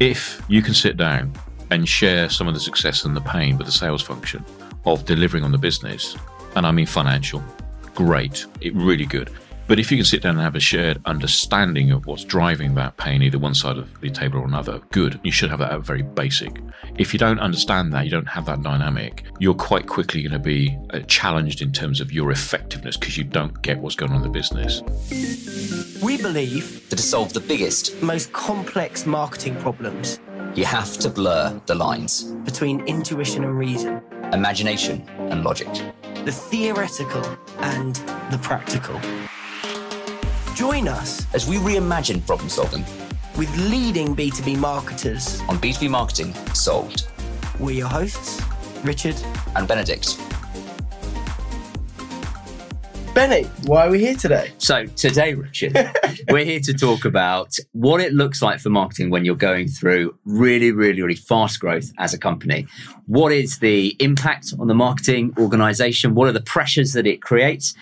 If you can sit down and share some of the success and the pain with the sales function of delivering on the business, and I mean financial, great, it really good. But if you can sit down and have a shared understanding of what's driving that pain, either one side of the table or another, good. You should have that at very basic. If you don't understand that, you don't have that dynamic, you're quite quickly going to be uh, challenged in terms of your effectiveness because you don't get what's going on in the business. We believe that to solve the biggest, most complex marketing problems you have to blur the lines between intuition and reason, imagination and logic, the theoretical and the practical. Join us as we reimagine problem solving with leading B2B marketers on B2B Marketing Solved. We're your hosts, Richard and Benedict. Benny, why are we here today? So, today, Richard, we're here to talk about what it looks like for marketing when you're going through really, really, really fast growth as a company. What is the impact on the marketing organization? What are the pressures that it creates?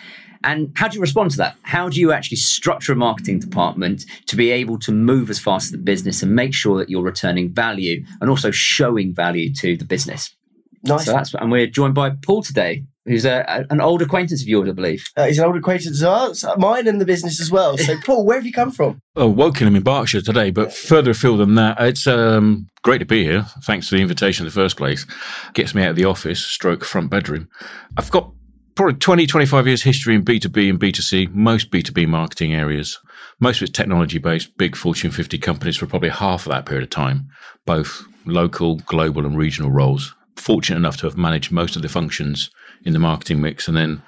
And how do you respond to that? How do you actually structure a marketing department to be able to move as fast as the business and make sure that you're returning value and also showing value to the business? Nice. So that's and we're joined by Paul today, who's a, a, an old acquaintance of yours, I believe. Uh, he's an old acquaintance of ours, mine in the business as well. So, Paul, where have you come from? Oh, Wokingham in Berkshire today, but further afield than that, it's um, great to be here. Thanks for the invitation in the first place. Gets me out of the office, stroke front bedroom. I've got probably 20, 25 years history in B2B and B2C, most B2B marketing areas. Most of it's technology based, big Fortune 50 companies for probably half of that period of time, both local, global, and regional roles. Fortunate enough to have managed most of the functions in the marketing mix and then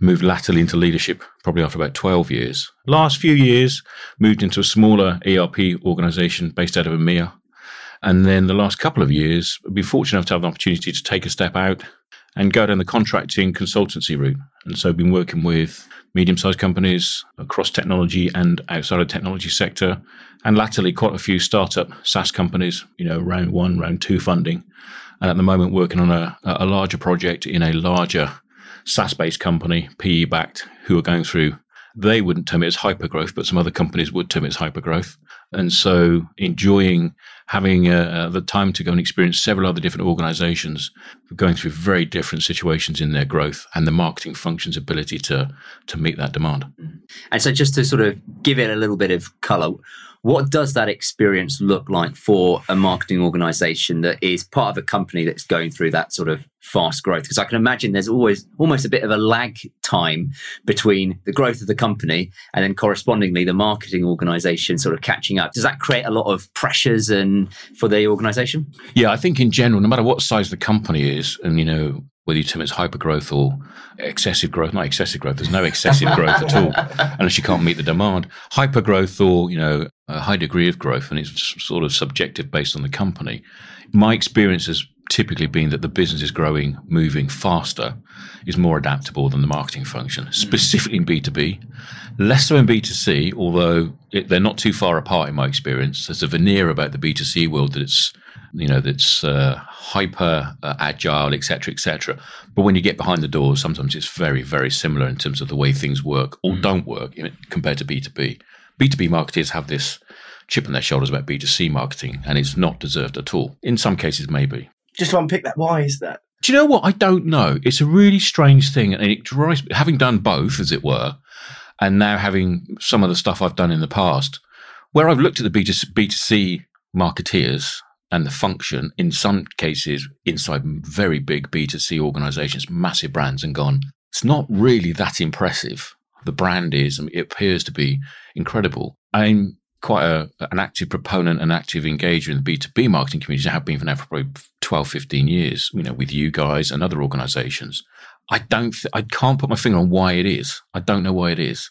moved laterally into leadership probably after about 12 years. Last few years, moved into a smaller ERP organization based out of EMEA. And then the last couple of years, been fortunate enough to have the opportunity to take a step out and go down the contracting consultancy route. And so I've been working with medium sized companies across technology and outside of technology sector, and latterly quite a few startup SaaS companies, you know, round one, round two funding. And at the moment, working on a, a larger project in a larger SaaS based company, PE backed, who are going through, they wouldn't term it as hypergrowth, but some other companies would term it as hypergrowth. And so enjoying having uh, uh, the time to go and experience several other different organizations going through very different situations in their growth and the marketing function's ability to to meet that demand. And so just to sort of give it a little bit of color, what does that experience look like for a marketing organization that is part of a company that's going through that sort of fast growth? Because I can imagine there's always almost a bit of a lag time between the growth of the company and then correspondingly the marketing organization sort of catching up. Does that create a lot of pressures and for the organization? Yeah, I think in general, no matter what size the company is, and you know, whether you term it as hypergrowth or excessive growth, not excessive growth. There's no excessive growth at all, unless you can't meet the demand. Hypergrowth or you know a high degree of growth, and it's sort of subjective based on the company. My experience has typically been that the business is growing, moving faster, is more adaptable than the marketing function, specifically in B two B. Less so in B two C, although it, they're not too far apart in my experience. There's a veneer about the B two C world that it's you know that's uh, hyper uh, agile, etc., etc. But when you get behind the doors, sometimes it's very, very similar in terms of the way things work or mm. don't work you know, compared to B two B. B two B marketers have this chip on their shoulders about B two C marketing, and it's not deserved at all. In some cases, maybe. Just to unpick that, why is that? Do you know what? I don't know. It's a really strange thing, and it drives. Having done both, as it were, and now having some of the stuff I've done in the past, where I've looked at the B two C marketeers and the function in some cases inside very big B2C organizations, massive brands, and gone, it's not really that impressive. The brand is, it appears to be incredible. I'm quite a, an active proponent and active engager in the B2B marketing community. I have been for now for probably 12, 15 years, you know, with you guys and other organizations. I don't, th- I can't put my finger on why it is. I don't know why it is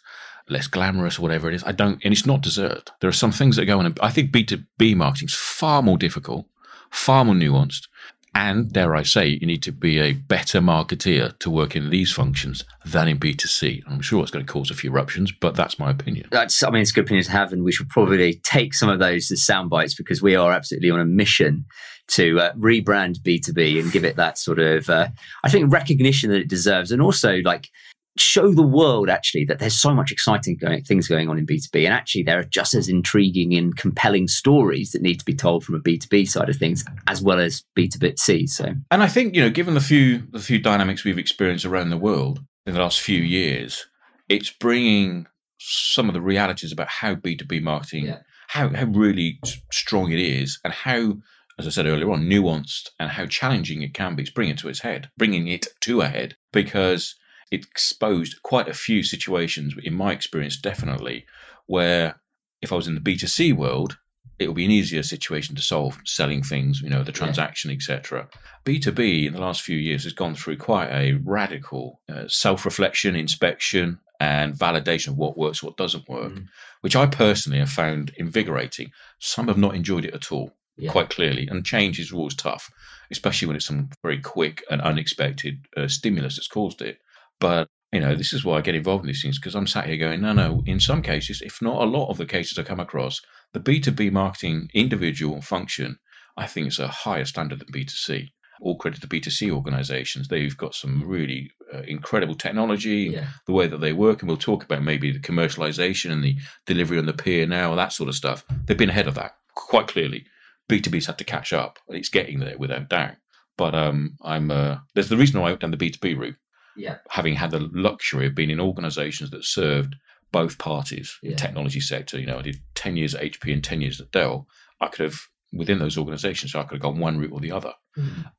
less glamorous, whatever it is. I don't, and it's not deserved. There are some things that go on. I think B2B marketing is far more difficult, far more nuanced. And dare I say, you need to be a better marketeer to work in these functions than in B2C. I'm sure it's going to cause a few eruptions, but that's my opinion. That's, I mean, it's a good opinion to have, and we should probably take some of those as sound bites because we are absolutely on a mission to uh, rebrand B2B and give it that sort of, uh, I think, recognition that it deserves. And also, like, show the world actually that there's so much exciting going, things going on in B2B. And actually, there are just as intriguing and compelling stories that need to be told from a B2B side of things as well as B2B. So, And I think, you know, given the few the few dynamics we've experienced around the world in the last few years, it's bringing some of the realities about how B2B marketing, Yeah. how, how really strong it is, and how, as I said earlier on, nuanced and how challenging it can be. It's bringing it to its head, bringing it to a head, because exposed quite a few situations, in my experience, definitely, where if I was in the B2C world, it would be an easier situation to solve, selling things, you know, the transaction, etc. B2B in the last few years has gone through quite a radical uh, self reflection, inspection, and validation of what works, what doesn't work, Mm. which I personally have found invigorating. Some have not enjoyed it at all, Yeah. quite clearly. And change is always tough, especially when it's some very quick and unexpected uh, stimulus that's caused it. But you know, this is why I get involved in these things because I'm sat here going, no, no. In some cases, if not a lot of the cases I come across, the B2B marketing individual function, I think is a higher standard than B2C. All credit to B2C organizations. They've got some really uh, incredible technology, the way that they work, and we'll talk about maybe the commercialization and the delivery on the P&L, that sort of stuff. They've been ahead of that quite clearly. B2B's had to catch up. and It's getting there without doubt. But um, I'm uh, there's the reason why I went down the B2B route Yeah. having had the luxury of being in organizations that served both parties Yeah. in technology sector. You know, I did 10 years at HP and 10 years at Dell. I could have, within those organizations, I could have gone one route or the other.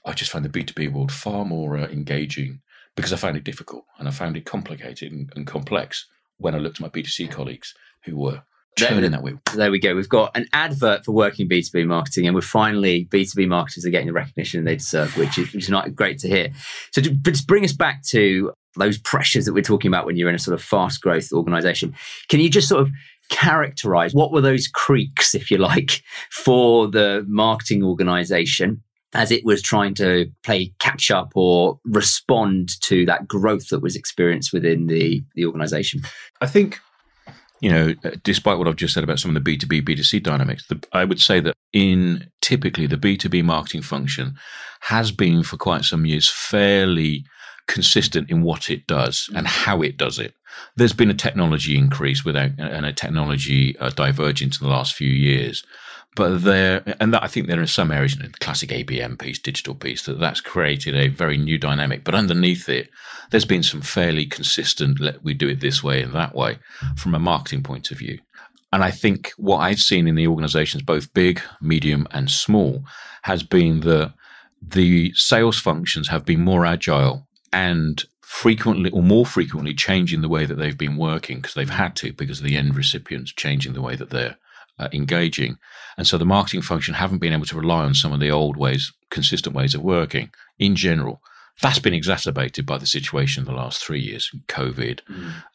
I just found the B2B world far more uh, engaging because I found it difficult and I found it complicated and, and complex when I looked at my B2C colleagues who were churning that wheel. There we go. We've got an advert for working B2B marketing, and we're finally B2B marketers are getting the recognition they deserve, which is, which is not great to hear. So, to, but to bring us back to those pressures that we're talking about when you're in a sort of fast growth organization, can you just sort of characterize what were those creaks, if you like, for the marketing organization? As it was trying to play catch up or respond to that growth that was experienced within the, the organization. I think, you know, uh, despite what I've just said about some of the B2B, B2C dynamics, the, I would say that in typically the B2B marketing function has been for quite some years fairly consistent in what it does and how it does it. There's been a technology increase without and a technology uh, divergence in the last few years. But there, and that, I think there are some areas, know, the classic ABM piece, digital piece, that that's created a very new dynamic. But underneath it, there's been some fairly consistent, let we do it this way and that way from a marketing point of view. And I think what I've seen in the organizations, both big, medium, and small, has been that the sales functions have been more agile and frequently or more frequently changing the way that they've been working because they've had to because of the end recipients changing the way that they're uh, engaging. And so the marketing function haven't been able to rely on some of the old ways, consistent ways of working in general. That's been exacerbated by the situation in the last three years, COVID,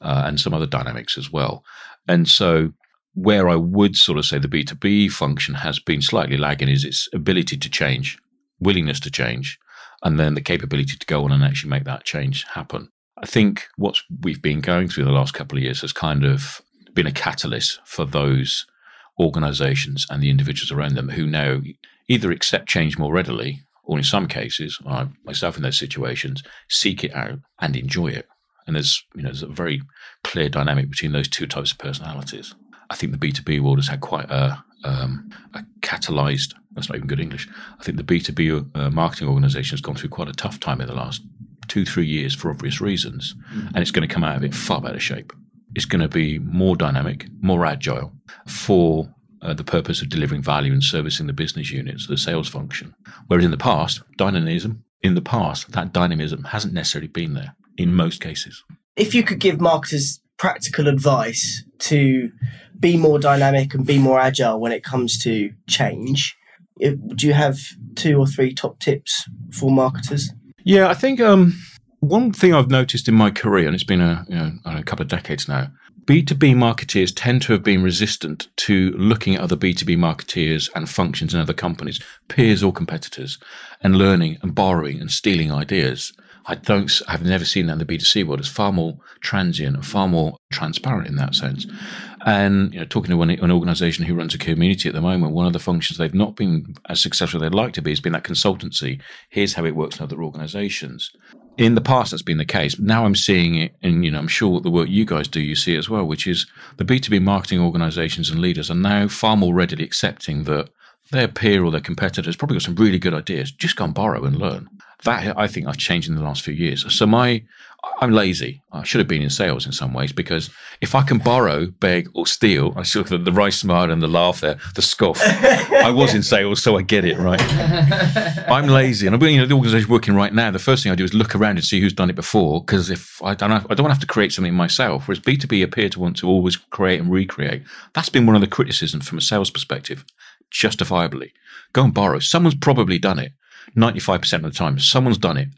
uh, and some other dynamics as well. And so, where I would sort of say the B2B function has been slightly lagging is its ability to change, willingness to change, and then the capability to go on and actually make that change happen. I think what we've been going through the last couple of years has kind of been a catalyst for those organizations and the individuals around them who now either accept change more readily or in some cases, I myself in those situations, seek it out and enjoy it. And there's, you know, there's a very clear dynamic between those two types of personalities. I think the B2B world has had quite a, um, a catalyzed, that's not even good English. I think the B2B uh, marketing organization has gone through quite a tough time in the last two, three years for obvious reasons. And it's going to come out of it far better shape. It's going to be more dynamic, more agile for uh, the purpose of delivering value and servicing the business units, the sales function. Whereas in the past, dynamism, in the past, that dynamism hasn't necessarily been there in most cases. If you could give marketers practical advice to be more dynamic and be more agile when it comes to change, do you have two or three top tips for marketers? Yeah, I think um, one thing I've noticed in my career, and it's been a, you know, a couple of decades now, B2B marketeers tend to have been resistant to looking at other B2B marketeers and functions in other companies, peers or competitors, and learning and borrowing and stealing ideas. I don't, I've never seen that in the B2C world. It's far more transient and far more transparent in that sense. And you know, talking to one, an organization who runs a community at the moment, one of the functions they've not been as successful as they'd like to be has been that consultancy. Here's how it works in other organizations. In the past that's been the case. But now I'm seeing it, and you know, I'm sure the work you guys do, you see as well, which is the B2B marketing organizations and leaders are now far more readily accepting that their peer or their competitors probably got some really good ideas. Just go and borrow and learn. That I think I've changed in the last few years. So my I'm lazy. I should have been in sales in some ways because if I can borrow, beg, or steal, I saw the, the right smile and the laugh there, the scoff. I was in sales, so I get it, right? I'm lazy, and I'm you know the organisation working right now. The first thing I do is look around and see who's done it before, because if I don't, have, I don't want to have to create something myself. Whereas B2B appear to want to always create and recreate. That's been one of the criticisms from a sales perspective, justifiably. Go and borrow. Someone's probably done it. 95% of the time, someone's done it,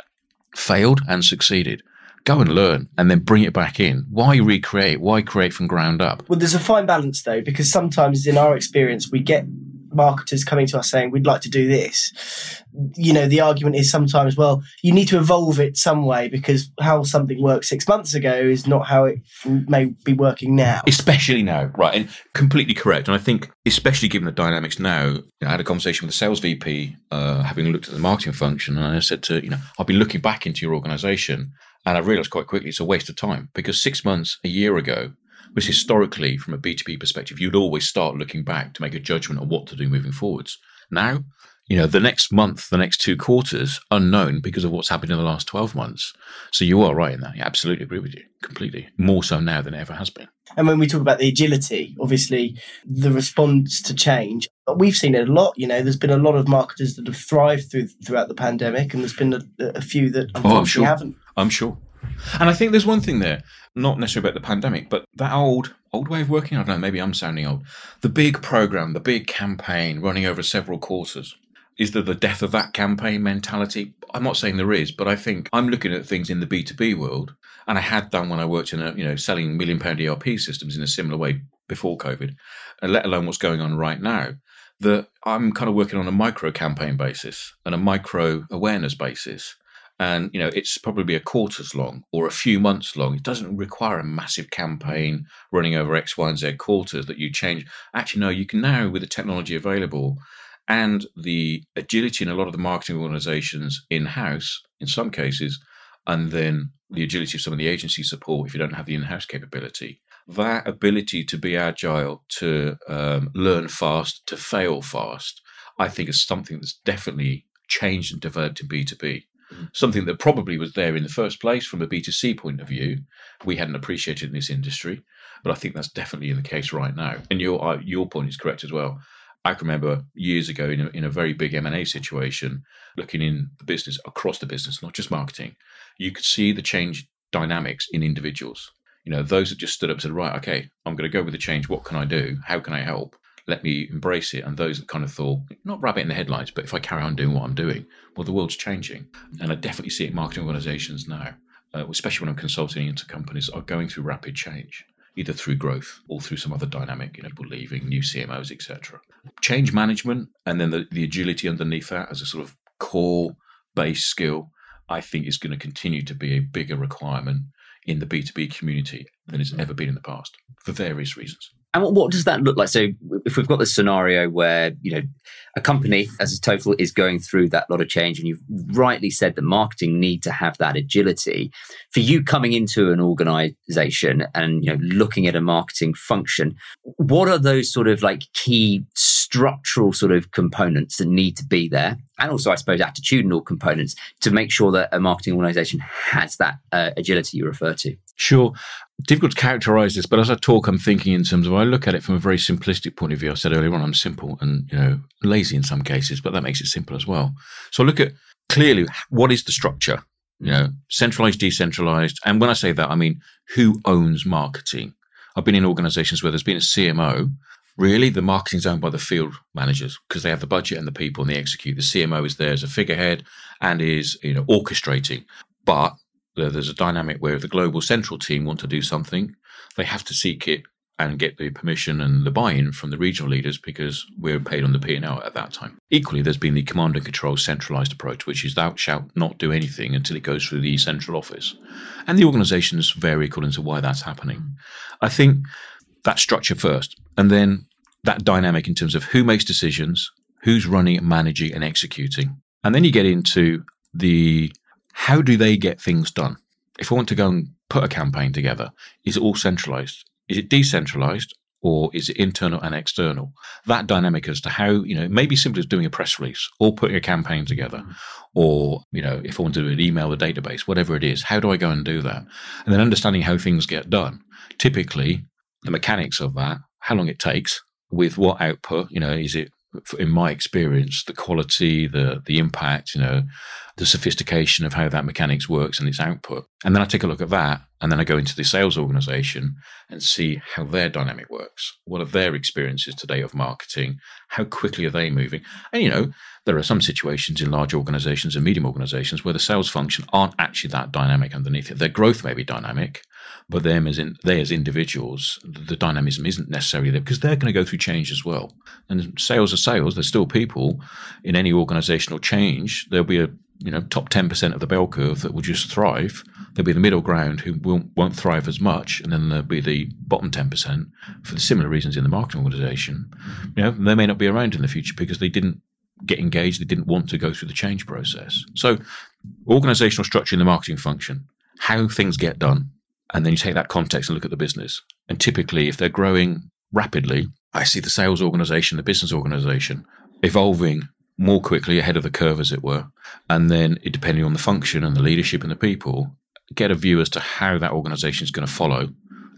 failed and succeeded go and learn and then bring it back in. Why recreate? Why create from ground up? Well, there's a fine balance though, because sometimes in our experience, we get marketers coming to us saying, we'd like to do this. You know, the argument is sometimes, well, you need to evolve it some way because how something worked six months ago is not how it may be working now. Especially now, right? And completely correct. And I think, especially given the dynamics now, you know, I had a conversation with the sales VP, uh, having looked at the marketing function, and I said to, you know, I'll be looking back into your organization and I realized quite quickly it's a waste of time because six months, a year ago, was historically, from a B2B perspective, you'd always start looking back to make a judgment on what to do moving forwards. Now, you know, the next month, the next two quarters, unknown because of what's happened in the last 12 months. So you are right in that. I absolutely agree with you completely. More so now than it ever has been. And when we talk about the agility, obviously the response to change, we've seen it a lot. You know, there's been a lot of marketers that have thrived through throughout the pandemic, and there's been a, a few that unfortunately oh, I'm sure. haven't. I'm sure. And I think there's one thing there, not necessarily about the pandemic, but that old old way of working. I don't know. Maybe I'm sounding old. The big program, the big campaign running over several quarters. Is there the death of that campaign mentality? I'm not saying there is, but I think I'm looking at things in the B2B world, and I had done when I worked in a, you know, selling million pound ERP systems in a similar way before COVID, and let alone what's going on right now. That I'm kind of working on a micro campaign basis and a micro awareness basis and you know it's probably a quarters long or a few months long. It doesn't require a massive campaign running over x y and z quarters that you change. Actually no you can now with the technology available and the agility in a lot of the marketing organizations in house in some cases and then the agility of some of the agency support if you don't have the in-house capability that ability to be agile to um, learn fast to fail fast i think is something that's definitely changed and developed in b2b something that probably was there in the first place from a B2C point of view. We hadn't appreciated in this industry, but I think that's definitely the case right now. And your uh, your point is correct as well. I can remember years ago in a, in a very big M&A situation, looking in the business, across the business, not just marketing, you could see the change dynamics in individuals. You know, those that just stood up and said, right, okay, I'm going to go with the change. What can I do? How can I help? Let me embrace it. And those that kind of thought, not rabbit in the headlights, but if I carry on doing what I'm doing, well, the world's changing. And I definitely see it in marketing organizations now, uh, especially when I'm consulting into companies are going through rapid change, either through growth or through some other dynamic, you know, people leaving, new CMOs, etc. Change management and then the, the agility underneath that as a sort of core base skill, I think is going to continue to be a bigger requirement in the B2B community than it's ever been in the past for various reasons. And what does that look like? So, if we've got this scenario where you know a company as a total is going through that lot of change, and you've rightly said that marketing need to have that agility. For you coming into an organization and you know looking at a marketing function, what are those sort of like key structural sort of components that need to be there, and also I suppose attitudinal components to make sure that a marketing organization has that uh, agility you refer to? Sure difficult to characterize this, but as I talk, I'm thinking in terms of I look at it from a very simplistic point of view. I said earlier on, I'm simple and you know lazy in some cases, but that makes it simple as well. So I look at clearly what is the structure, you know, centralized, decentralized, and when I say that, I mean who owns marketing. I've been in organizations where there's been a CMO. Really, the marketing's owned by the field managers because they have the budget and the people and they execute. The CMO is there as a figurehead and is you know orchestrating, but there's a dynamic where the global central team want to do something, they have to seek it and get the permission and the buy-in from the regional leaders because we're paid on the P&L at that time. Equally, there's been the command and control centralized approach, which is thou shalt not do anything until it goes through the central office. And the organizations vary according to why that's happening. I think that structure first, and then that dynamic in terms of who makes decisions, who's running, managing, and executing. And then you get into the how do they get things done? If I want to go and put a campaign together, is it all centralized? Is it decentralized? Or is it internal and external? That dynamic as to how, you know, maybe simply as doing a press release or putting a campaign together, mm-hmm. or, you know, if I want to do an email a database, whatever it is, how do I go and do that? And then understanding how things get done. Typically, the mechanics of that, how long it takes, with what output, you know, is it in my experience, the quality, the the impact, you know, the sophistication of how that mechanics works and its output. And then I take a look at that, and then I go into the sales organization and see how their dynamic works. What are their experiences today of marketing? How quickly are they moving? And you know, there are some situations in large organizations and medium organizations where the sales function aren't actually that dynamic underneath it. Their growth may be dynamic, but them as in they as individuals, the dynamism isn't necessarily there because they're going to go through change as well. And sales are sales; they're still people. In any organizational change, there'll be a you know top ten percent of the bell curve that will just thrive. There'll be the middle ground who won't, won't thrive as much, and then there'll be the bottom ten percent for the similar reasons in the marketing organization. You know, they may not be around in the future because they didn't get engaged, they didn't want to go through the change process. So, organizational structure in the marketing function, how things get done, and then you take that context and look at the business. And typically, if they're growing rapidly, I see the sales organization, the business organization evolving more quickly ahead of the curve, as it were. And then, it, depending on the function and the leadership and the people, get a view as to how that organization is going to follow.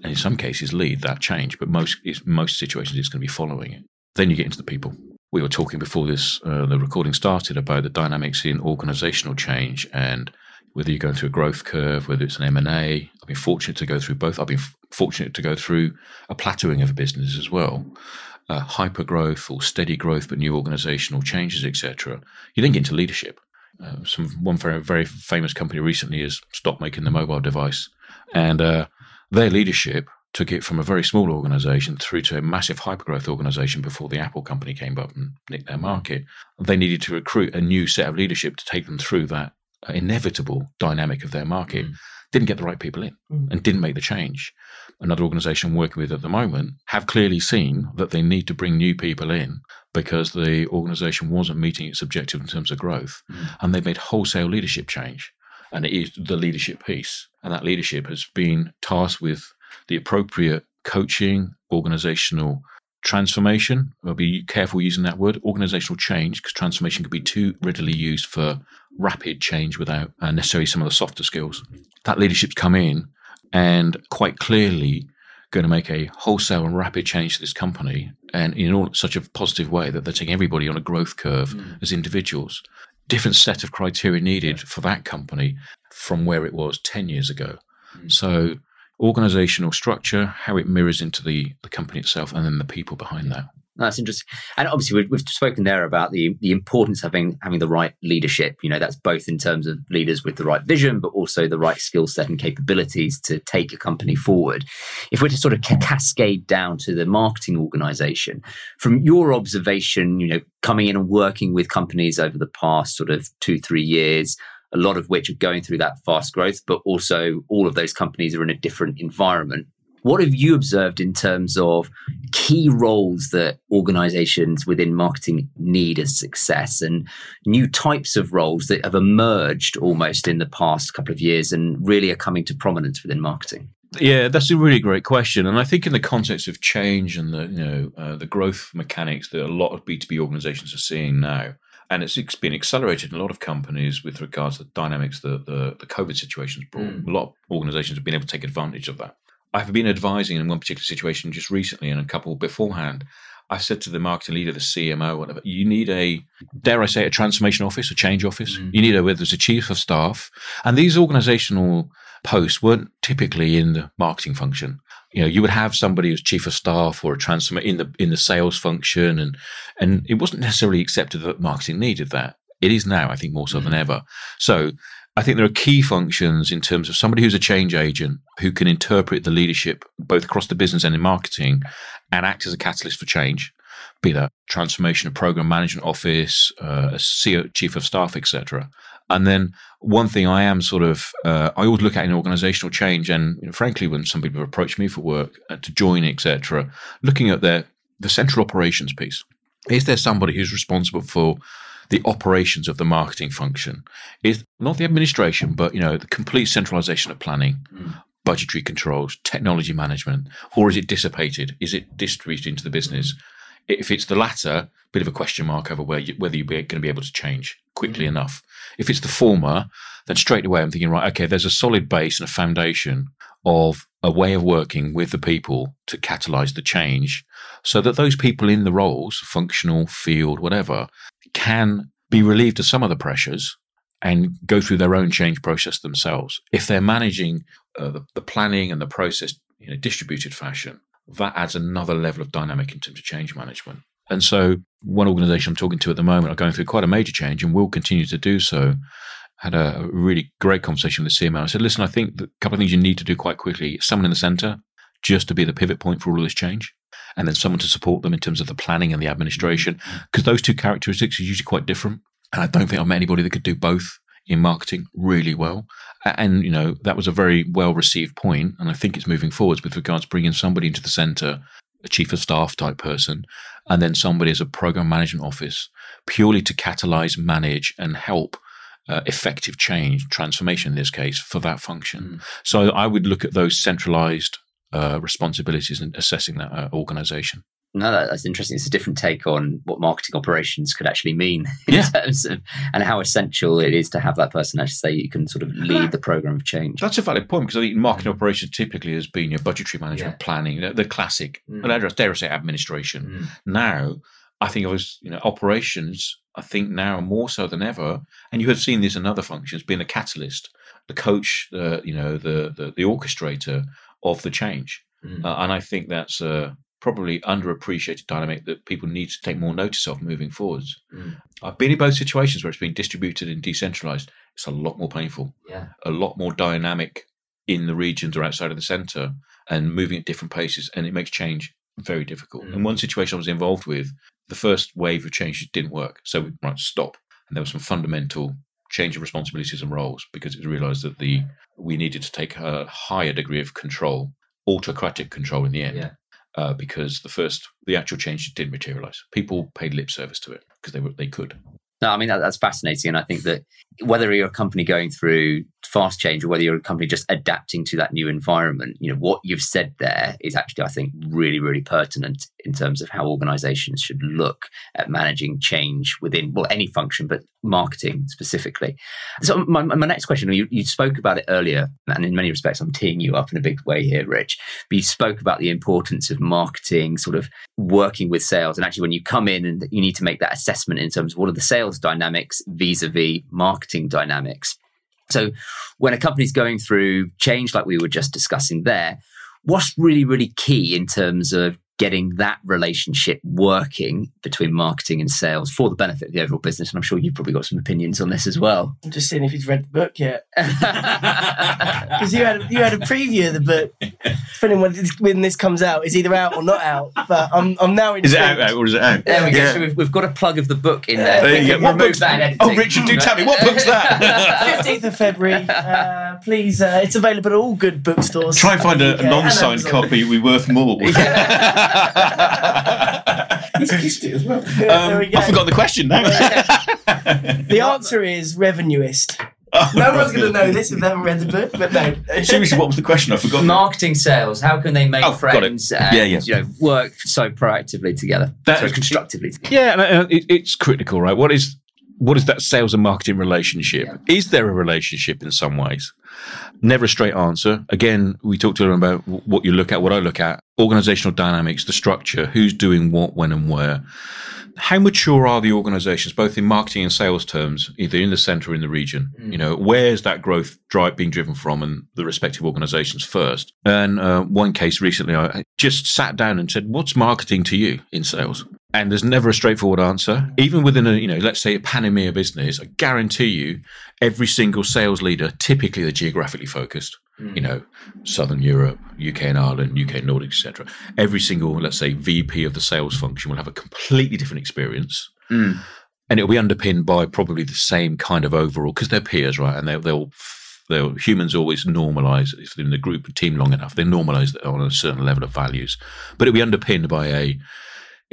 And in some cases, lead that change. But most, most situations, it's going to be following it. Then you get into the people. We were talking before this, uh, the recording started about the dynamics in organizational change and whether you're going through a growth curve, whether it's an M&A. I've been fortunate to go through both. I've been f- fortunate to go through a plateauing of a business as well, uh, hyper growth or steady growth, but new organizational changes, etc. You then get into leadership. Uh, some one very very famous company recently has stopped making the mobile device, and uh, their leadership took it from a very small organization through to a massive hypergrowth organization before the Apple company came up and nicked their market. They needed to recruit a new set of leadership to take them through that inevitable dynamic of their market, mm. didn't get the right people in mm. and didn't make the change. Another organization I'm working with at the moment have clearly seen that they need to bring new people in because the organization wasn't meeting its objective in terms of growth. Mm. And they've made wholesale leadership change. And it is the leadership piece. And that leadership has been tasked with the appropriate coaching, organizational transformation. I'll be careful using that word, organizational change, because transformation can be too readily used for rapid change without uh, necessarily some of the softer skills. That leadership's come in and quite clearly going to make a wholesale and rapid change to this company and in all, such a positive way that they're taking everybody on a growth curve mm. as individuals. Different set of criteria needed for that company from where it was 10 years ago. Mm. So organizational structure, how it mirrors into the, the company itself, and then the people behind that. That's interesting. And obviously, we've, we've, spoken there about the the importance of having having the right leadership. You know, that's both in terms of leaders with the right vision, but also the right skill set and capabilities to take a company forward. If we're to sort of cascade down to the marketing organization, from your observation, you know, coming in and working with companies over the past sort of two three years, a lot of which are going through that fast growth, but also all of those companies are in a different environment. What have you observed in terms of key roles that organizations within marketing need as success and new types of roles that have emerged almost in the past couple of years and really are coming to prominence within marketing? Yeah, that's a really great question, and I think in the context of change and the you know uh, the growth mechanics that a lot of B two B organizations are seeing now, and it's been accelerated in a lot of companies with regards to the dynamics that the, the COVID situation has brought. Mm. A lot of organizations have been able to take advantage of that. I've been advising in one particular situation just recently and a couple beforehand. I said to the marketing leader, the CMO, whatever, you need a, dare I say, a transformation office, a change office. Mm. You need a, whether it's a chief of staff. And these organizational posts weren't typically in the marketing function you know you would have somebody who's chief of staff or a transformer in the in the sales function and and it wasn't necessarily accepted that marketing needed that it is now i think more so mm-hmm. than ever so i think there are key functions in terms of somebody who's a change agent who can interpret the leadership both across the business and in marketing and act as a catalyst for change be that transformation of program management office uh, a CEO, chief of staff etc and then one thing I am sort of, uh, I always look at in organizational change, and you know, frankly, when some people approach me for work uh, to join, etc., looking at their the central operations piece. Is there somebody who's responsible for the operations of the marketing function is not the administration, but you know the complete centralization of planning, hmm. budgetary controls, technology management, or is it dissipated? Is it distributed into the business? Hmm. If it's the latter, bit of a question mark over where you, whether you're going to be able to change quickly hmm. enough. If it's the former, then straight away I'm thinking, right, okay, there's a solid base and a foundation of a way of working with the people to catalyze the change so that those people in the roles, functional, field, whatever, can be relieved of some of the pressures and go through their own change process themselves. If they're managing uh, the, the planning and the process in a distributed fashion, that adds another level of dynamic in terms of change management. And so, one organization I'm talking to at the moment are going through quite a major change and will continue to do so. Had a really great conversation with the CMO. I said, listen, I think a couple of things you need to do quite quickly someone in the center just to be the pivot point for all of this change, and then someone to support them in terms of the planning and the administration, because those two characteristics are usually quite different. And I don't think I've met anybody that could do both in marketing really well. And, you know, that was a very well received point, And I think it's moving forwards with regards to bringing somebody into the center, a chief of staff type person, and then somebody as a program management office, purely to catalyze, manage, and help uh, effective change, transformation in this case, for that function. Mm. So I would look at those centralized uh, responsibilities and assessing that uh, organization. No, that's interesting. It's a different take on what marketing operations could actually mean in yeah. terms of and how essential it is to have that person actually say you can sort of lead the program of change. That's a valid point because I think marketing operations typically has been your budgetary management, yeah. planning, the classic, mm. I dare I say, administration. Mm. Now, I think it was you know operations. I think now more so than ever, and you have seen this in other functions, being a catalyst, the coach, the you know the the, the orchestrator of the change, mm. uh, and I think that's a probably underappreciated dynamic that people need to take more notice of moving forwards. Mm. I've been in both situations where it's been distributed and decentralized. It's a lot more painful, yeah. a lot more dynamic in the regions or outside of the center and moving at different paces, and it makes change very difficult. Mm. In one situation I was involved with, the first wave of change didn't work, so we might stop, and there was some fundamental change of responsibilities and roles because it was realized that the we needed to take a higher degree of control, autocratic control in the end. Yeah uh, because the first, the actual change didn't materialize. People paid lip service to it because they were they could. No, I mean that, that's fascinating, and I think that whether you're a company going through fast change or whether you're a company just adapting to that new environment, you know what you've said there is actually, I think, really, really pertinent in terms of how organisations should look at managing change within well any function, but marketing specifically. So my, my next question, you, you spoke about it earlier, and in many respects, I'm teeing you up in a big way here, Rich. But you spoke about the importance of marketing, sort of working with sales, and actually when you come in and you need to make that assessment in terms of what are the sales dynamics vis-a-vis marketing dynamics. So when a company's going through change like we were just discussing there, what's really, really key in terms of getting that relationship working between marketing and sales for the benefit of the overall business. And I'm sure you've probably got some opinions on this as well. I'm just seeing if he's read the book yet. Because you had you had a preview of the book. Depending when this, when this comes out, is either out or not out. But I'm I'm now in. Is it out, out or is it out? There we go. Yeah. So we've, we've got a plug of the book in there. there you go. What book's that? Oh, Richard, do tell me what book's that? 15th of February. Uh, please, uh, it's available at all good bookstores. Try and find a, a non-signed copy. We worth more. He's kissed it as well. Um, we I forgot the question now. the answer is revenuist. Oh, no one's going to know this if they haven't read the book, but no. Seriously, what was the question? I forgot. Marketing sales. How can they make oh, friends and yeah, yeah. You know, work so proactively together, that, so constructively together? Yeah, and it, it's critical, right? What is what is that sales and marketing relationship? Yeah. Is there a relationship in some ways? Never a straight answer. Again, we talked earlier about what you look at, what I look at, organizational dynamics, the structure, who's doing what, when, and where. How mature are the organizations, both in marketing and sales terms, either in the center or in the region? Mm. You know, where's that growth drive being driven from and the respective organizations first? And uh, one case recently, I just sat down and said, What's marketing to you in sales? And there's never a straightforward answer. Even within a, you know, let's say a pan-EMEA business, I guarantee you, every single sales leader, typically they're geographically focused. Mm. You know, Southern Europe, UK and Ireland, UK and Nordic, etc. Every single, let's say, VP of the sales function will have a completely different experience. Mm. And it'll be underpinned by probably the same kind of overall, because they're peers, right? And they'll, they'll they'll, humans always normalize if they're in the group team long enough they normalize on a certain level of values but it'll be underpinned by a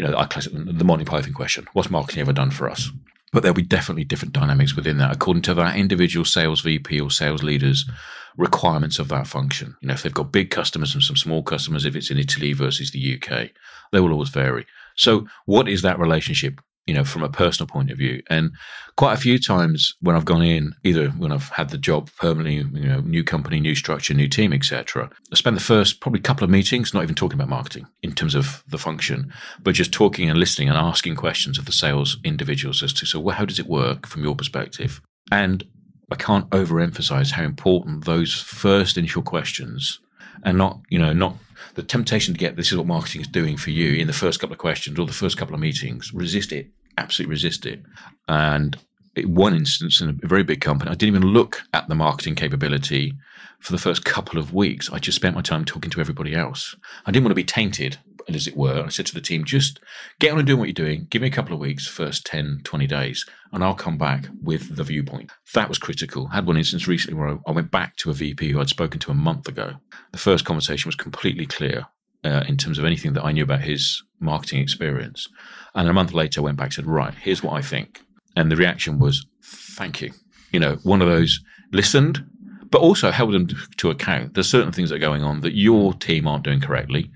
you know, I class it the Monty Python question: What's marketing ever done for us? but there'll be definitely different dynamics within that according to that individual sales VP or sales leaders requirements of that function. You know, if they've got big customers and some small customers, if it's in Italy versus the UK, they will always vary. So, what is that relationship? You know, from a personal point of view, and quite a few times when I've gone in, either when I've had the job permanently, you know, new company, new structure, new team, etc. I spend the first probably couple of meetings not even talking about marketing in terms of the function, but just talking and listening and asking questions of the sales individuals as to so how does it work from your perspective, and I can't overemphasize how important those first initial questions and not, you know, not the temptation to get this is what marketing is doing for you in the first couple of questions or the first couple of meetings. Resist it, absolutely resist it. And in one instance, in a very big company, I didn't even look at the marketing capability for the first couple of weeks. I just spent my time talking to everybody else. I didn't want to be tainted as it were. I said to the team, just get on and do what you're doing. Give me a couple of weeks, first 10, 20 days, and I'll come back with the viewpoint. That was critical. I had one instance recently where I went back to a VP who I'd spoken to a month ago. The first conversation was completely clear uh, in terms of anything that I knew about his marketing experience. And a month later, I went back and said, right, here's what I think. And the reaction was, thank you. You know, one of those listened, but also held them to account. There's certain things that are going on that your team aren't doing correctly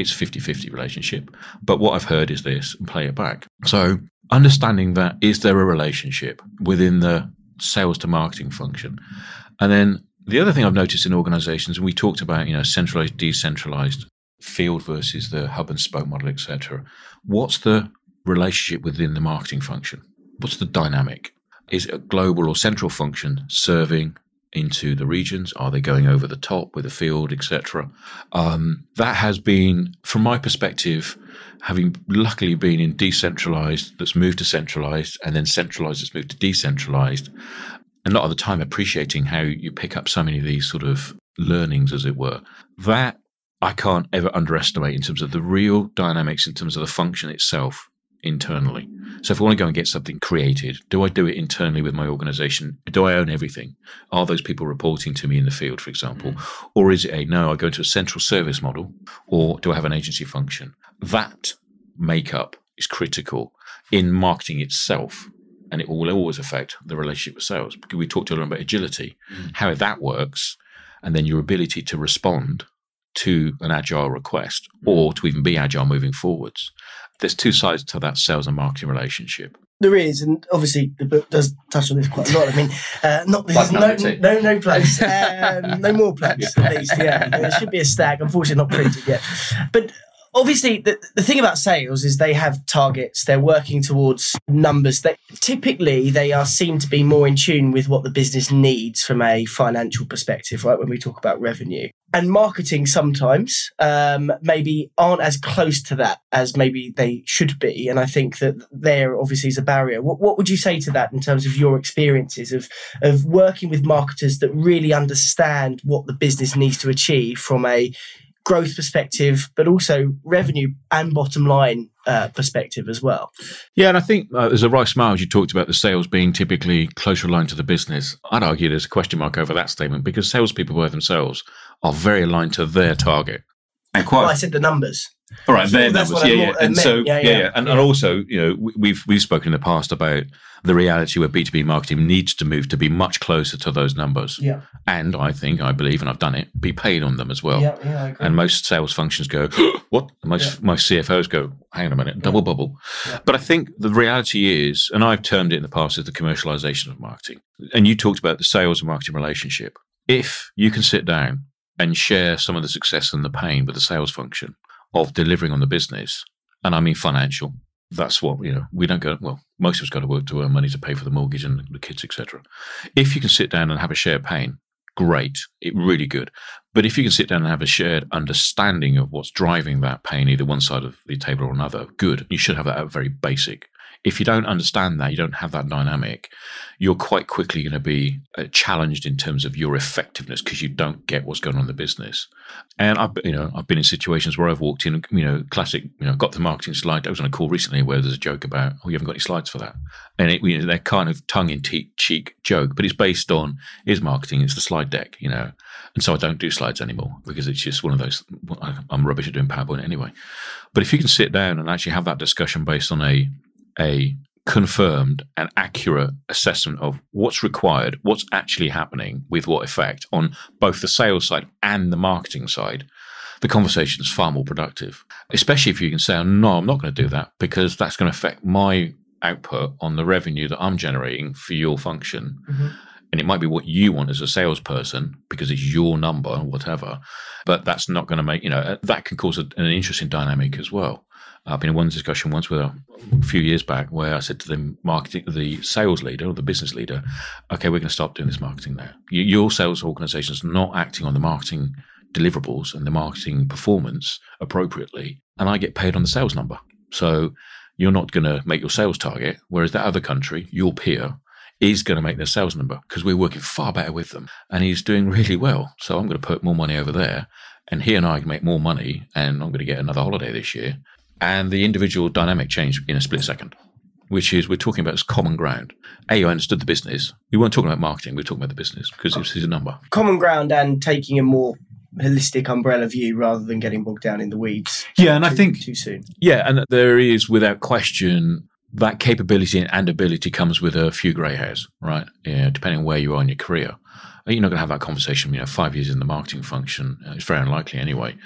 it's 50-50 relationship. But what I've heard is this and play it back. So understanding that is there a relationship within the sales to marketing function? And then the other thing I've noticed in organizations, and we talked about, you know, centralized, decentralized field versus the hub and spoke model, etc. What's the relationship within the marketing function? What's the dynamic? Is it a global or central function serving into the regions? Are they going over the top with the field, etc.? Um, that has been, from my perspective, having luckily been in decentralized that's moved to centralized and then centralized that's moved to decentralized, and a lot of the time appreciating how you pick up so many of these sort of learnings, as it were. That I can't ever underestimate in terms of the real dynamics, in terms of the function itself internally. So if I want to go and get something created, do I do it internally with my organization? Do I own everything? Are those people reporting to me in the field, for example? Mm. Or is it a no, I go into a central service model, or do I have an agency function? That makeup is critical in marketing itself. And it will always affect the relationship with sales because we talked a earlier about agility, mm. how that works, and then your ability to respond to an agile request or to even be agile moving forwards there's two sides to that sales and marketing relationship. There is, and obviously the book does touch on this quite a lot. I mean, uh, not this no, no, no place, um, no more place yeah. at least. Yeah, there should be a stag. Unfortunately, not printed yet. But obviously the, the thing about sales is they have targets. They're working towards numbers that typically they are seen to be more in tune with what the business needs from a financial perspective right when we talk about revenue. And marketing sometimes um, maybe aren't as close to that as maybe they should be. And i think that there obviously is a barrier. What, what would you say to that in terms of your experiences of of working with marketers that really understand what the business needs to achieve from a growth perspective, but also revenue and bottom line uh, perspective as well. Yeah, and I think uh, there's a right smile as you talked about the sales being typically closer aligned to the business. I'd argue there's a question mark over that statement because salespeople by themselves are very aligned to their target. And quite, well, I said the numbers. All right, so their numbers, yeah, yeah, and so yeah, yeah, yeah. And, and also, you know, we've we've spoken in the past about the reality where B2B marketing needs to move to be much closer to those numbers. Yeah. And I think, I believe, and I've done it, be paid on them as well. Yeah, yeah, I agree. and most sales functions go, what? Most, yeah. most CFOs go, hang on a minute, double bubble. Yeah. But I think the reality is, and I've termed it in the past as the commercialization of marketing. And you talked about the sales and marketing relationship. If you can sit down and share some of the success and the pain with the sales function of delivering on the business, and I mean financial, that's what you know we don't go well most of us go to work to earn money to pay for the mortgage and the kids etc if you can sit down and have a shared pain great. It really good. But if you can sit down and have a shared understanding of what's driving that pain either one side of the table or another good. You should have that at very basic if you don't understand that, you don't have that dynamic, you're quite quickly going to be uh, challenged in terms of your effectiveness because you don't get what's going on in the business. And I've, you know, I've been in situations where I've walked in, you know, classic, you know, got the marketing slide. I was on a call recently where there's a joke about, oh, you haven't got any slides for that. And it, you know, they're kind of tongue in cheek joke, but it's based on is marketing, it's the slide deck, you know. And so I don't do slides anymore because it's just one of those, I'm rubbish at doing PowerPoint anyway. But if you can sit down and actually have that discussion based on a a confirmed and accurate assessment of what's required, what's actually happening with what effect on both the sales side and the marketing side, the conversation is far more productive. Especially if you can say, no, I'm not going to do that because that's going to affect my output on the revenue that I'm generating for your function. Mm-hmm. And it might be what you want as a salesperson because it's your number or whatever. But that's not going to make, you know, that can cause a, an interesting dynamic as well. I've been in one discussion once with a, a few years back where I said to the marketing, the sales leader or the business leader, okay, we're going to stop doing this marketing now. You, your sales organization is not acting on the marketing deliverables and the marketing performance appropriately. And I get paid on the sales number. So you're not going to make your sales target, whereas that other country, your peer, is going to make their sales number because we're working far better with them and he's doing really well. So I'm going to put more money over there and he and I can make more money and I'm going to get another holiday this year. And the individual dynamic changed in a split second, which is we're talking about as common ground. A, I understood the business. We weren't talking about marketing, we were talking about the business because it was his number. Common ground and taking a more holistic umbrella view rather than getting bogged down in the weeds. Yeah, and too, I think too soon. Yeah, and there is without question that capability and ability comes with a few grey hairs, right? Yeah, depending on where you are in your career. You're not going to have that conversation, you know, five years in the marketing function. Uh, it's very unlikely anyway.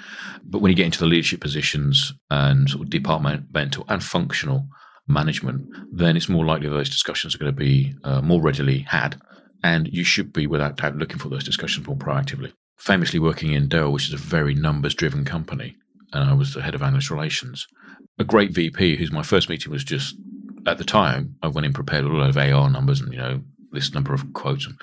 But when you get into the leadership positions and sort of departmental and functional management, then it's more likely those discussions are going to be uh, more readily had. And you should be, without doubt, looking for those discussions more proactively. Famously working in Dell, which is a very numbers driven company, and I was the head of analyst relations. A great VP, whose my first meeting was just at the time, I went in prepared with a lot of AR numbers and, you know, this number of quotes. And,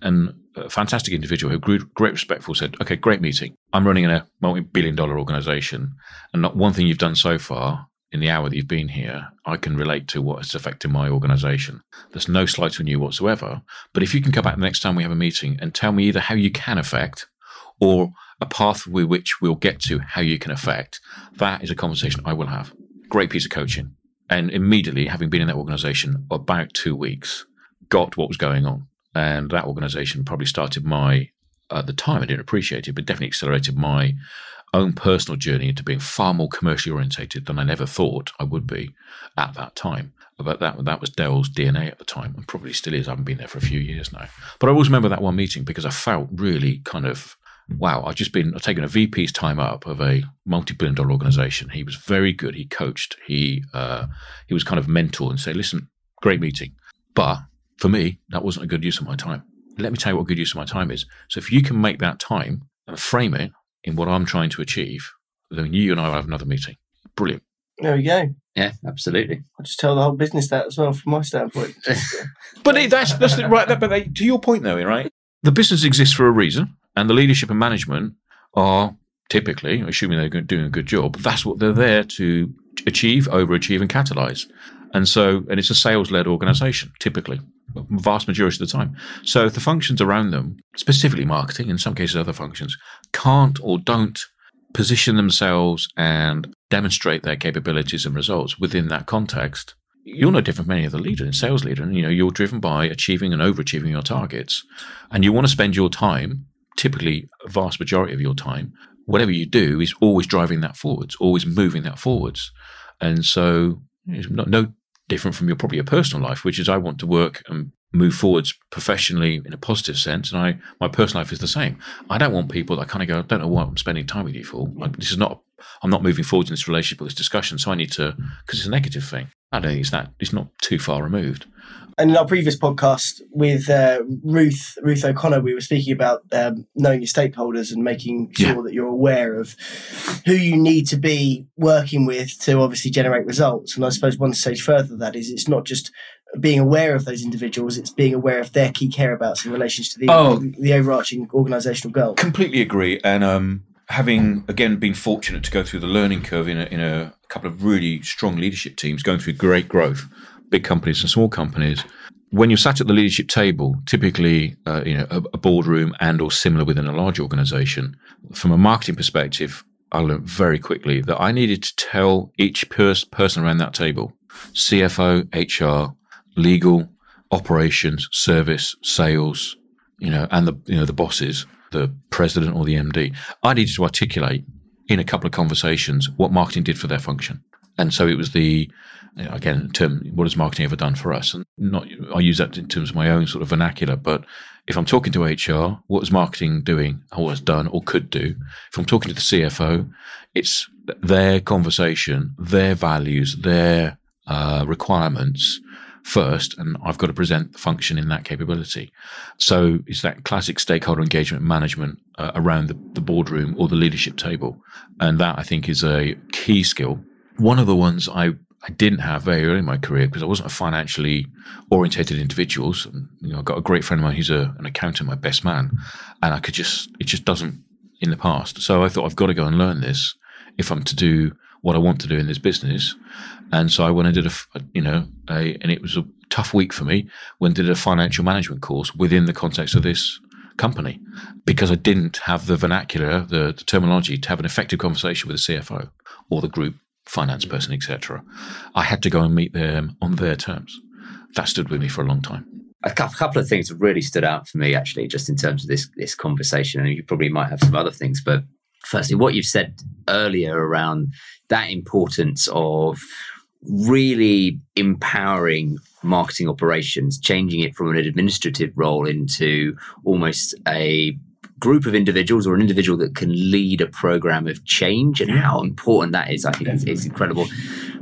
and a fantastic individual who grew great respect for said, okay, great meeting. I'm running in a multi billion dollar organization. And not one thing you've done so far in the hour that you've been here, I can relate to what has affected my organization. There's no slight on you whatsoever. But if you can come back the next time we have a meeting and tell me either how you can affect or a path with which we'll get to how you can affect, that is a conversation I will have. Great piece of coaching. And immediately, having been in that organization about two weeks, got what was going on. And that organization probably started my, at the time, I didn't appreciate it, but definitely accelerated my own personal journey into being far more commercially orientated than I never thought I would be at that time. But that that was Dell's DNA at the time, and probably still is. I haven't been there for a few years now, but I always remember that one meeting because I felt really kind of wow. I've just been I've taken a VP's time up of a multi-billion dollar organization. He was very good. He coached. He uh, he was kind of mentor and say, listen, great meeting, but for me that wasn't a good use of my time. Let me tell you what good use of my time is. So if you can make that time and frame it in what I'm trying to achieve, then you and I will have another meeting. Brilliant. There we go. Yeah, absolutely. I'll just tell the whole business that as well from my standpoint. But it, that's that's the, right. But they, to your point, though, right? The business exists for a reason, and the leadership and management are typically, assuming they're doing a good job, that's what they're there to achieve, overachieve, and catalyze. And so, and it's a sales-led organization, typically, vast majority of the time. So, the functions around them, specifically marketing, in some cases other functions, can't or don't position themselves and demonstrate their capabilities and results within that context, you're no different from any other leader, sales leader. And, you know, you're driven by achieving and overachieving your targets. And you want to spend your time, typically a vast majority of your time, whatever you do is always driving that forwards, always moving that forwards. And so not, no different from your probably your personal life, which is I want to work and move forwards professionally in a positive sense, and I my personal life is the same. I don't want people that kind of go, I don't know what I'm spending time with you for. Like, this is not. I'm not moving forward in this relationship or this discussion, so I need to because it's a negative thing. I don't think it's that. It's not too far removed. And in our previous podcast with uh, Ruth Ruth O'Connor, we were speaking about um, knowing your stakeholders and making sure Yeah. that you're aware of who you need to be working with to obviously generate results. And I suppose one stage further that is it's not just being aware of those individuals; it's being aware of their key careabouts in relation to the Oh. the overarching organisational goal. Completely agree. And um, having again been fortunate to go through the learning curve in a, in a couple of really strong leadership teams, going through great growth, big companies and small companies. When you're sat at the leadership table, typically, uh, you know, a, a boardroom and or similar within a large organization, from a marketing perspective, I learned very quickly that I needed to tell each pers- person around that table, CFO, HR, legal, operations, service, sales, you know, and the you know the bosses, the president or the MD. I needed to articulate in a couple of conversations what marketing did for their function, and so it was the you know, again, term, what has marketing ever done for us? And not, I use that in terms of my own sort of vernacular. But if I'm talking to HR, what is marketing doing, or has done, or could do? If I'm talking to the CFO, it's their conversation, their values, their uh, requirements first, and I've got to present the function in that capability. So it's that classic stakeholder engagement management uh, around the, the boardroom or the leadership table, and that I think is a key skill. One of the ones I I didn't have very early in my career because I wasn't a financially orientated individual. So, you know, I got a great friend of mine who's a, an accountant, my best man, and I could just it just doesn't in the past. So I thought I've got to go and learn this if I'm to do what I want to do in this business. And so I went and did a, you know, a, and it was a tough week for me when did a financial management course within the context of this company because I didn't have the vernacular, the, the terminology to have an effective conversation with the CFO or the group finance person, etc. I had to go and meet them on their terms. That stood with me for a long time. A couple of things really stood out for me, actually, just in terms of this this conversation, and you probably might have some other things. But firstly, what you've said earlier around that importance of really empowering marketing operations, changing it from an administrative role into almost a group of individuals or an individual that can lead a program of change and how important that is, I think is, is incredible.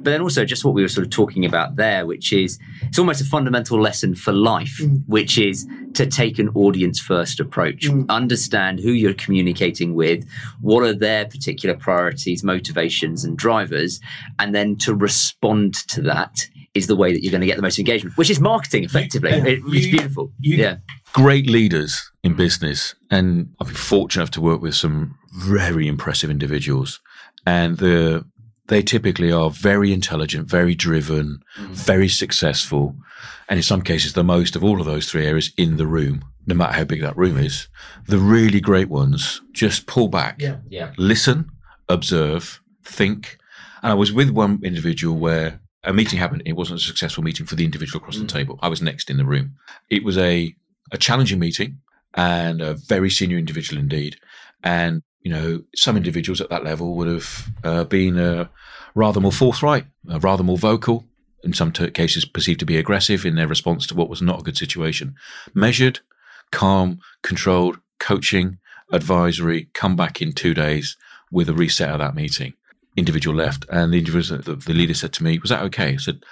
But then also just what we were sort of talking about there, which is it's almost a fundamental lesson for life, mm. which is to take an audience first approach, mm. understand who you're communicating with, what are their particular priorities, motivations, and drivers, and then to respond to that is the way that you're going to get the most engagement, which is marketing effectively. You, it, it's beautiful. You, yeah. Great leaders in business. And I've been fortunate enough to work with some very impressive individuals. And the, they typically are very intelligent, very driven, mm. very successful. And in some cases, the most of all of those three areas in the room, no matter how big that room is. The really great ones just pull back, yeah. Yeah. listen, observe, think. And I was with one individual where a meeting happened. It wasn't a successful meeting for the individual across mm. the table. I was next in the room. It was a, a challenging meeting and a very senior individual indeed. And, you know, some individuals at that level would have uh, been uh, rather more forthright, uh, rather more vocal, in some t- cases perceived to be aggressive in their response to what was not a good situation. Measured, calm, controlled, coaching, advisory, come back in two days with a reset of that meeting. Individual left, and the individual, the, the leader said to me, "Was that okay?" I said,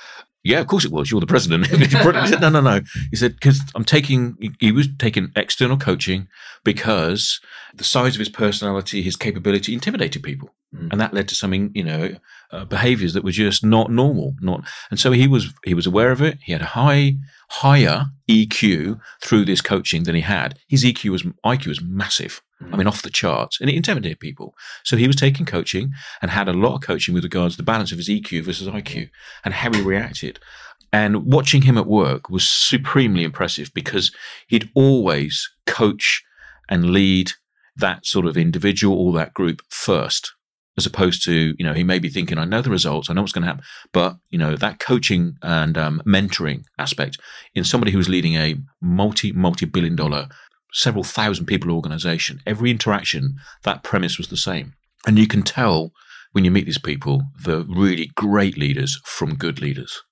yeah, of course it was. You're the president. he said, no, no, no. He said, because I'm taking, he was taking external coaching because the size of his personality, his capability intimidated people. Mm. And that led to something, you know, uh, behaviors that were just not normal. Not, and so he was, he was aware of it. He had a high, higher EQ through this coaching than he had. His EQ was, IQ was massive. I mean, off the charts, and it intimidated people. So he was taking coaching and had a lot of coaching with regards to the balance of his EQ versus IQ and how he reacted. And watching him at work was supremely impressive because he'd always coach and lead that sort of individual or that group first, as opposed to, you know, he may be thinking, I know the results, I know what's going to happen. But, you know, that coaching and um, mentoring aspect in somebody who's leading a multi, multi billion dollar several thousand people organization. Every interaction, that premise was the same. And you can tell when you meet these people, the really great leaders from good leaders.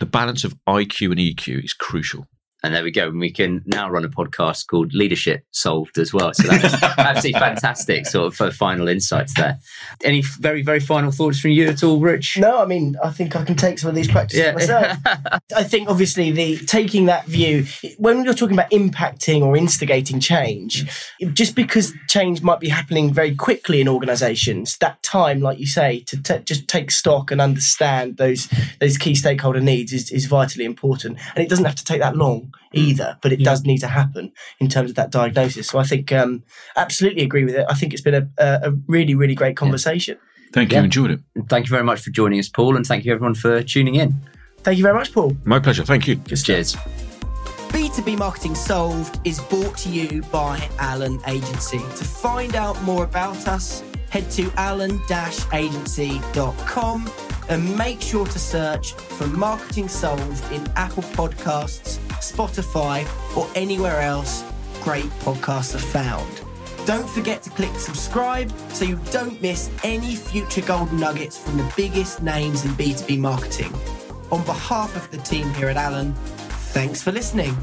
The balance of IQ and EQ is crucial. And there we go. And we can now run a podcast called Leadership Solved as well. So that's absolutely fantastic sort of for final insights there. Any very, very final thoughts from you at all, Rich? No, I mean, I think I can take some of these practices yeah. myself. I think obviously the taking that view, when you're talking about impacting or instigating change, just because change might be happening very quickly in organizations, that time, like you say, to t- just take stock and understand those those key stakeholder needs is, is vitally important. And it doesn't have to take that long either, but it yeah. does need to happen in terms of that diagnosis. So I think um, absolutely agree with it. I think it's been a, a really, really great conversation. Yeah. Thank you. Yeah. Enjoyed it. Thank you very much for joining us, Paul, and thank you everyone for tuning in. Thank you very much, Paul. My pleasure. Thank you. Cheers. B2B Marketing Solved is brought to you by Alan Agency. To find out more about us, head to alan-agency.com and make sure to search for Marketing Solved in Apple Podcasts, Spotify, or anywhere else great podcasts are found. Don't forget to click subscribe so you don't miss any future golden nuggets from the biggest names in B2B marketing. On behalf of the team here at Alan, thanks for listening.